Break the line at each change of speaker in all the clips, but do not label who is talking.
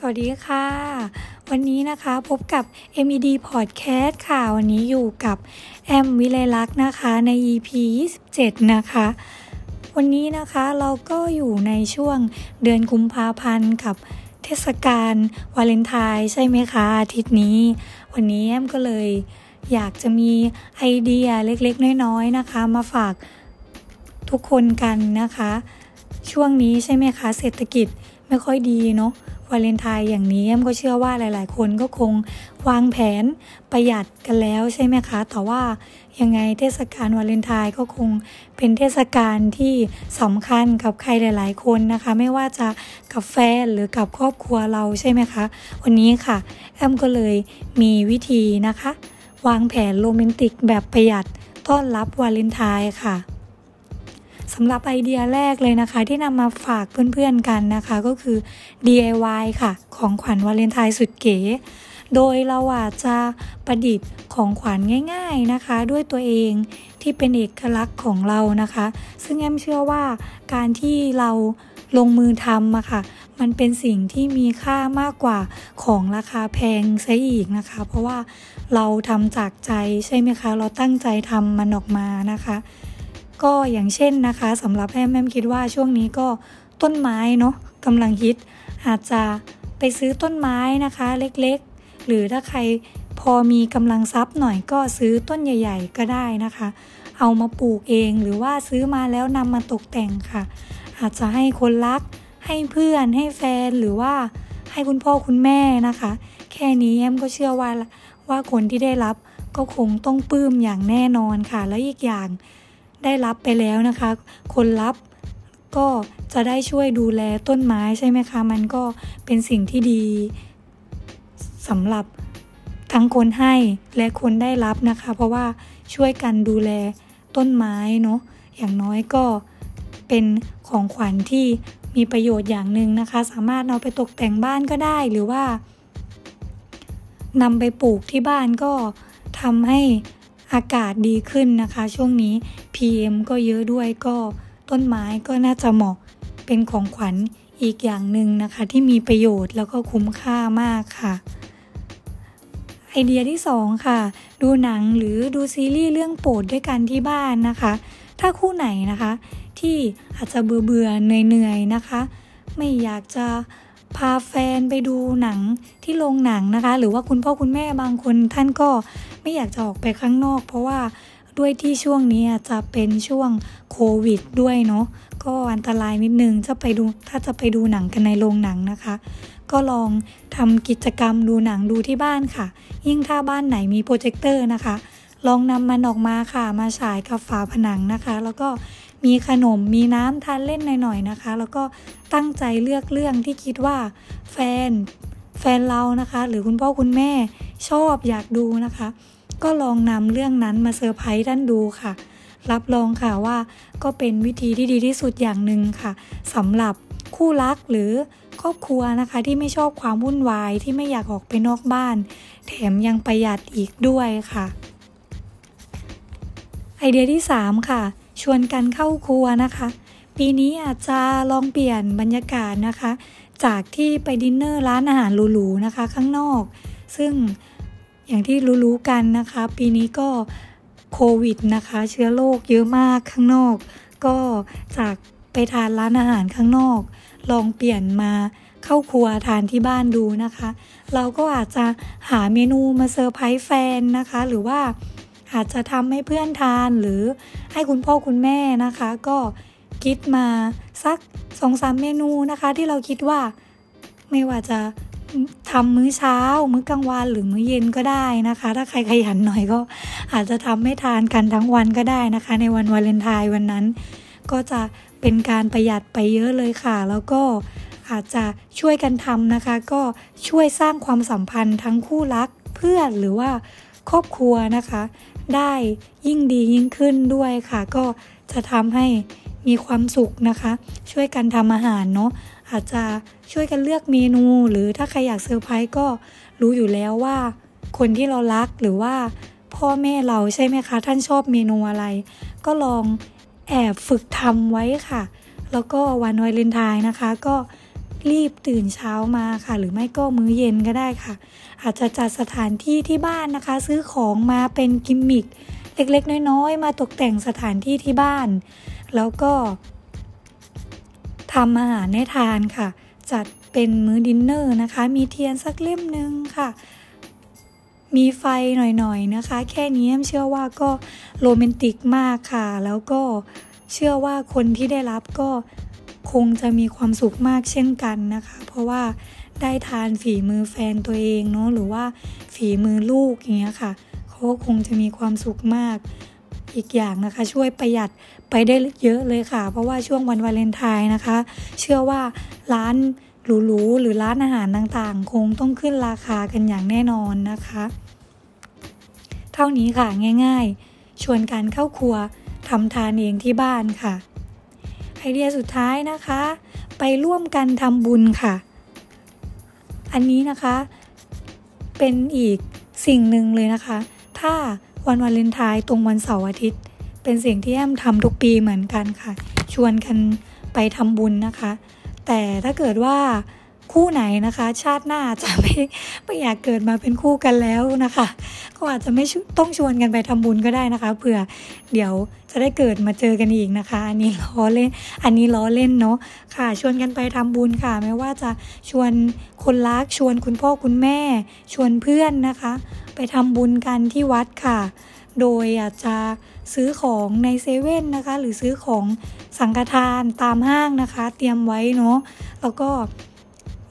สวัสดีค่ะ วันนี้นะคะพบกับ MED Podcast ค่ะ วันนี้อยู่กับแอมวิเลลักษ์นะคะใน EP 27 นะคะ วันนี้นะคะเราก็อยู่ในช่วงเดือนกุมภาพันธ์กับเทศกาลวาเลนไทน์ใช่ไหมคะอาทิตย์นี้ วันนี้แอมก็เลยอยากจะมีไอเดียเล็กๆ น้อยๆนะคะ มาฝากทุกคนกันนะคะ ช่วงนี้ใช่ไหมคะ เศรษฐกิจไม่ค่อยดีเนาะ วาเลนไทน์อย่างนี้แอมก็เชื่อว่าหลาย ๆ คนก็คงวางแผนประหยัดกันแล้วใช่ไหมคะ แต่ว่ายังไงเทศกาลวาเลนไทน์ก็คงเป็นเทศกาลที่สำคัญกับใครหลาย ๆ คนนะคะ ไม่ว่าจะกับแฟนหรือกับครอบครัวเราใช่ไหมคะ วันนี้ค่ะแอมก็เลยมีวิธีนะคะ วางแผนโรแมนติกแบบประหยัดต้อนรับวาเลนไทน์ค่ะ สำหรับไอเดียแรกเลยนะคะ ที่นำมาฝากเพื่อนๆกันนะคะ ก็คือ DIY ค่ะ ของขวัญวาเลนไทน์สุดเก๋ โดยเราอาจจะประดิษฐ์ของขวัญง่าย ๆนะคะ ด้วยตัวเองที่เป็นเอกลักษณ์ของเรานะคะ ซึ่งแอมเชื่อว่าการที่เราลงมือทำอะค่ะ มันเป็นสิ่งที่มีค่ามากกว่าของราคาแพงซะอีกนะคะ เพราะว่าเราทำจากใจใช่ไหมคะ เราตั้งใจทำมันออกมานะคะ ก็อย่างเช่นนะคะสำหรับแอมแอมคิดว่าช่วงนี้ก็ต้นไม้เนาะกำลังฮิต อาจจะไปซื้อต้นไม้นะคะ เล็กๆ หรือถ้าใครพอมีกำลังทรัพย์หน่อยก็ซื้อต้นใหญ่ ๆ ก็ได้นะคะ เอามาปลูกเองหรือว่าซื้อมาแล้วนำมาตกแต่งค่ะ อาจจะให้คนรัก ให้เพื่อนให้แฟนหรือว่าให้คุณพ่อคุณแม่นะคะ แค่นี้แอมก็เชื่อว่าว่าคนที่ได้รับก็คงต้องปลื้มอย่างแน่นอนค่ะ แล้วอีกอย่าง ได้รับไปแล้วนะคะ คนรับก็จะได้ช่วยดูแลต้นไม้ใช่ไหมคะ มันก็เป็นสิ่งที่ดีสำหรับทั้งคนให้และคนได้รับนะคะ เพราะว่าช่วยกันดูแลต้นไม้เนาะอย่างน้อยก็เป็นของขวัญที่มีประโยชน์อย่างหนึ่งนะคะ สามารถเอาไปตกแต่งบ้านก็ได้หรือว่านำไปปลูกที่บ้านก็ทำให้ อากาศดีขึ้นนะคะ ช่วงนี้ PM ก็เยอะด้วยก็ต้นไม้ก็น่าจะเหมาะเป็นของขวัญอีกอย่างหนึ่งนะคะ ที่มีประโยชน์แล้วก็คุ้มค่ามากค่ะ ไอเดียที่ 2 ค่ะ ดูหนังหรือดูซีรีส์เรื่องโปรดด้วยกันที่บ้านนะคะ ถ้าคู่ไหนนะคะ ที่อาจจะเบื่อเบื่อเหนื่อยๆนะคะ ไม่อยากจะ พาแฟนไปดูหนังที่โรงหนังนะคะ หรือว่าคุณพ่อคุณแม่บางคนท่านก็ไม่อยากจะออกไปข้างนอก เพราะว่าด้วยที่ช่วงนี้จะเป็นช่วงโควิดด้วยเนาะก็อันตรายนิดนึงจะไปดูถ้าจะไปดูหนังกันในโรงหนังนะคะ ก็ลองทำกิจกรรมดูหนังดูที่บ้านค่ะ ยิ่งถ้าบ้านไหนมีโปรเจคเตอร์นะคะ ลองนำมันออกมาค่ะมาฉายกับฝาผนังนะคะ แล้วก็ มีขนมมีน้ำทานเล่นหน่อยๆนะคะ แล้วก็ตั้งใจเลือกเรื่องที่คิดว่าแฟนแฟนเรานะคะ หรือคุณพ่อคุณแม่ชอบอยากดูนะคะ ก็ลองนำเรื่องนั้นมาเซอร์ไพรส์ท่านดูค่ะ รับรองค่ะว่าก็เป็นวิธีที่ดีที่สุดอย่างหนึ่งค่ะสำหรับคู่รักหรือครอบครัวนะคะที่ไม่ชอบความวุ่นวายที่ไม่อยากออกไปนอกบ้าน แถมยังประหยัดอีกด้วยค่ะ ไอเดียที่ 3 ค่ะ ชวนกันเข้าครัวนะคะ ปีนี้อาจจะลองเปลี่ยนบรรยากาศนะคะ จากที่ไปดินเนอร์ร้านอาหารหรูๆนะคะ ข้างนอก ซึ่งอย่างที่รู้ๆกันนะคะ ปีนี้ก็โควิดนะคะ เชื้อโรคเยอะมากข้างนอก ก็จากไปทานร้านอาหารข้างนอก ลองเปลี่ยนมาเข้าครัวทานที่บ้านดูนะคะ เราก็อาจจะหาเมนูมาเซอร์ไพรส์แฟนนะคะ หรือว่า อาจจะทำให้เพื่อนทานหรือให้คุณพ่อคุณแม่นะคะ ก็คิดมาสักสองสามเมนูนะคะ ที่เราคิดว่าไม่ว่าจะทำมื้อเช้า มื้อกลางวันหรือมื้อเย็นก็ได้นะคะ ถ้าใครขยันหน่อยก็อาจจะทำให้ทานกันทั้งวันก็ได้นะคะ ในวันวาเลนไทน์วันนั้น ก็จะเป็นการประหยัดไปเยอะเลยค่ะ แล้วก็อาจจะช่วยกันทำนะคะ ก็ช่วยสร้างความสัมพันธ์ทั้งคู่รักเพื่อนหรือว่าครอบครัวนะคะ ได้ยิ่งดียิ่งขึ้นด้วยค่ะ ก็จะทำให้มีความสุขนะคะ ช่วยกันทำอาหารเนาะอาจจะช่วยกันเลือกเมนู หรือถ้าใครอยากเซอร์ไพรส์ก็รู้อยู่แล้วว่า คนที่เรารักหรือว่าพ่อแม่เราใช่ไหมคะ ท่านชอบเมนูอะไร ก็ลองแอบฝึกทำไว้ค่ะ แล้วก็วันวาเลนไทน์นะคะ ก็ รีบตื่นเช้ามาค่ะ หรือไม่ก็มื้อเย็นก็ได้ค่ะ อาจจะจัดสถานที่ที่บ้านนะคะ ซื้อของมาเป็นกิมมิคเล็กๆ น้อยๆ มาตกแต่งสถานที่ที่บ้าน แล้วก็ทำอาหารให้ทานค่ะ จัดเป็นมื้อดินเนอร์นะคะ มีเทียนสักเล่มหนึ่งค่ะ มีไฟหน่อยๆนะคะ แค่นี้เชื่อว่าก็โรแมนติกมากค่ะ แล้วก็เชื่อว่าคนที่ได้รับก็ คงจะมีความสุขมากเช่นกันนะคะ เพราะว่าได้ทานฝีมือแฟนตัวเองเนาะหรือว่าฝีมือลูกอย่างเงี้ยค่ะเขาคงจะมีความสุขมากอีกอย่างนะคะ ช่วยประหยัดไปได้เยอะเลยค่ะ เพราะว่าช่วงวันวาเลนไทน์นะคะ เชื่อว่าร้านหรูๆหรือร้านอาหารต่างๆ คงต้องขึ้นราคากันอย่างแน่นอนนะคะ เท่านี้ค่ะง่ายๆ ชวนกันเข้าครัวทำทานเองที่บ้านค่ะ ไอเดียสุดท้ายนะคะ ไปร่วมกันทำบุญค่ะ อันนี้นะคะเป็นอีกสิ่งหนึ่งเลยนะคะ ถ้าวันวาเลนไทน์ตรงวันเสาร์อาทิตย์ เป็นสิ่งที่แอมทำทุกปีเหมือนกันค่ะ ชวนกันไปทำบุญนะคะ แต่ถ้าเกิดว่า คู่ไหนนะคะ ชาติหน้าจะไม่ไม่อยากเกิดมาเป็นคู่กันแล้วนะคะ ก็อาจจะไม่ต้องชวนกันไปทำบุญก็ได้นะคะเผื่อเดี๋ยวจะได้เกิดมาเจอกันอีกนะคะ อันนี้ล้อเล่น อันนี้ล้อเล่นเนาะค่ะ ชวนกันไปทำบุญค่ะ ไม่ว่าจะชวนคนรักชวนคุณพ่อคุณแม่ ชวนเพื่อนนะคะ ไปทำบุญกันที่วัดค่ะ โดยอาจจะซื้อของในเซเว่นนะคะ หรือซื้อของสังฆทานตามห้างนะคะ เตรียมไว้เนาะแล้วก็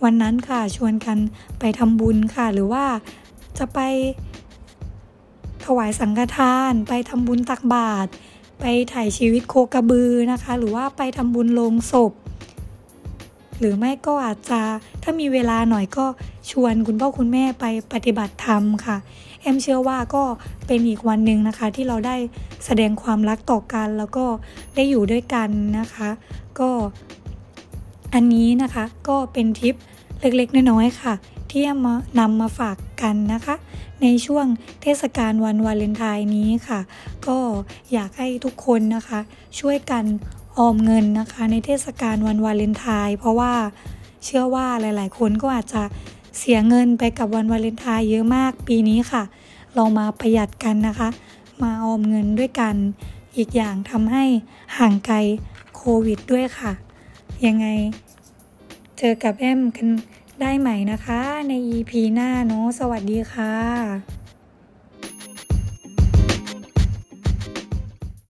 วันนั้นค่ะชวนกันไปทำบุญค่ะ หรือว่าจะไปถวายสังฆทาน ไปทำบุญตักบาตรไปถ่ายชีวิตโคกระบือนะคะ หรือว่าไปทำบุญโลงศพ หรือไม่ก็อาจจะถ้ามีเวลาหน่อยก็ชวนคุณพ่อคุณแม่ไปปฏิบัติธรรมค่ะแอมเชื่อว่าก็เป็นอีกวันหนึ่งนะคะ ที่เราได้แสดงความรักต่อกันแล้วก็ได้อยู่ด้วยกันนะคะ ก็อันนี้นะคะก็เป็นทิป เล็กๆ น้อยๆค่ะ ที่มานำมาฝากกันนะคะ ในช่วงเทศกาลวันวาเลนไทน์นี้ค่ะ ก็อยากให้ทุกคนนะคะ ช่วยกันออมเงินนะคะ ในเทศกาลวันวาเลนไทน์เพราะว่าเชื่อว่าหลายๆ คนก็อาจจะเสียเงินไปกับวันวาเลนไทน์เยอะมากปีนี้ค่ะ เรามาประหยัดกันนะคะ มาออมเงินด้วยกันอีกอย่างทำให้ห่างไกลโควิดด้วยค่ะ ยังไง เจอกับแอมกันได้ใหม่นะคะ ใน EP หน้าเนาะสวัสดีค่ะ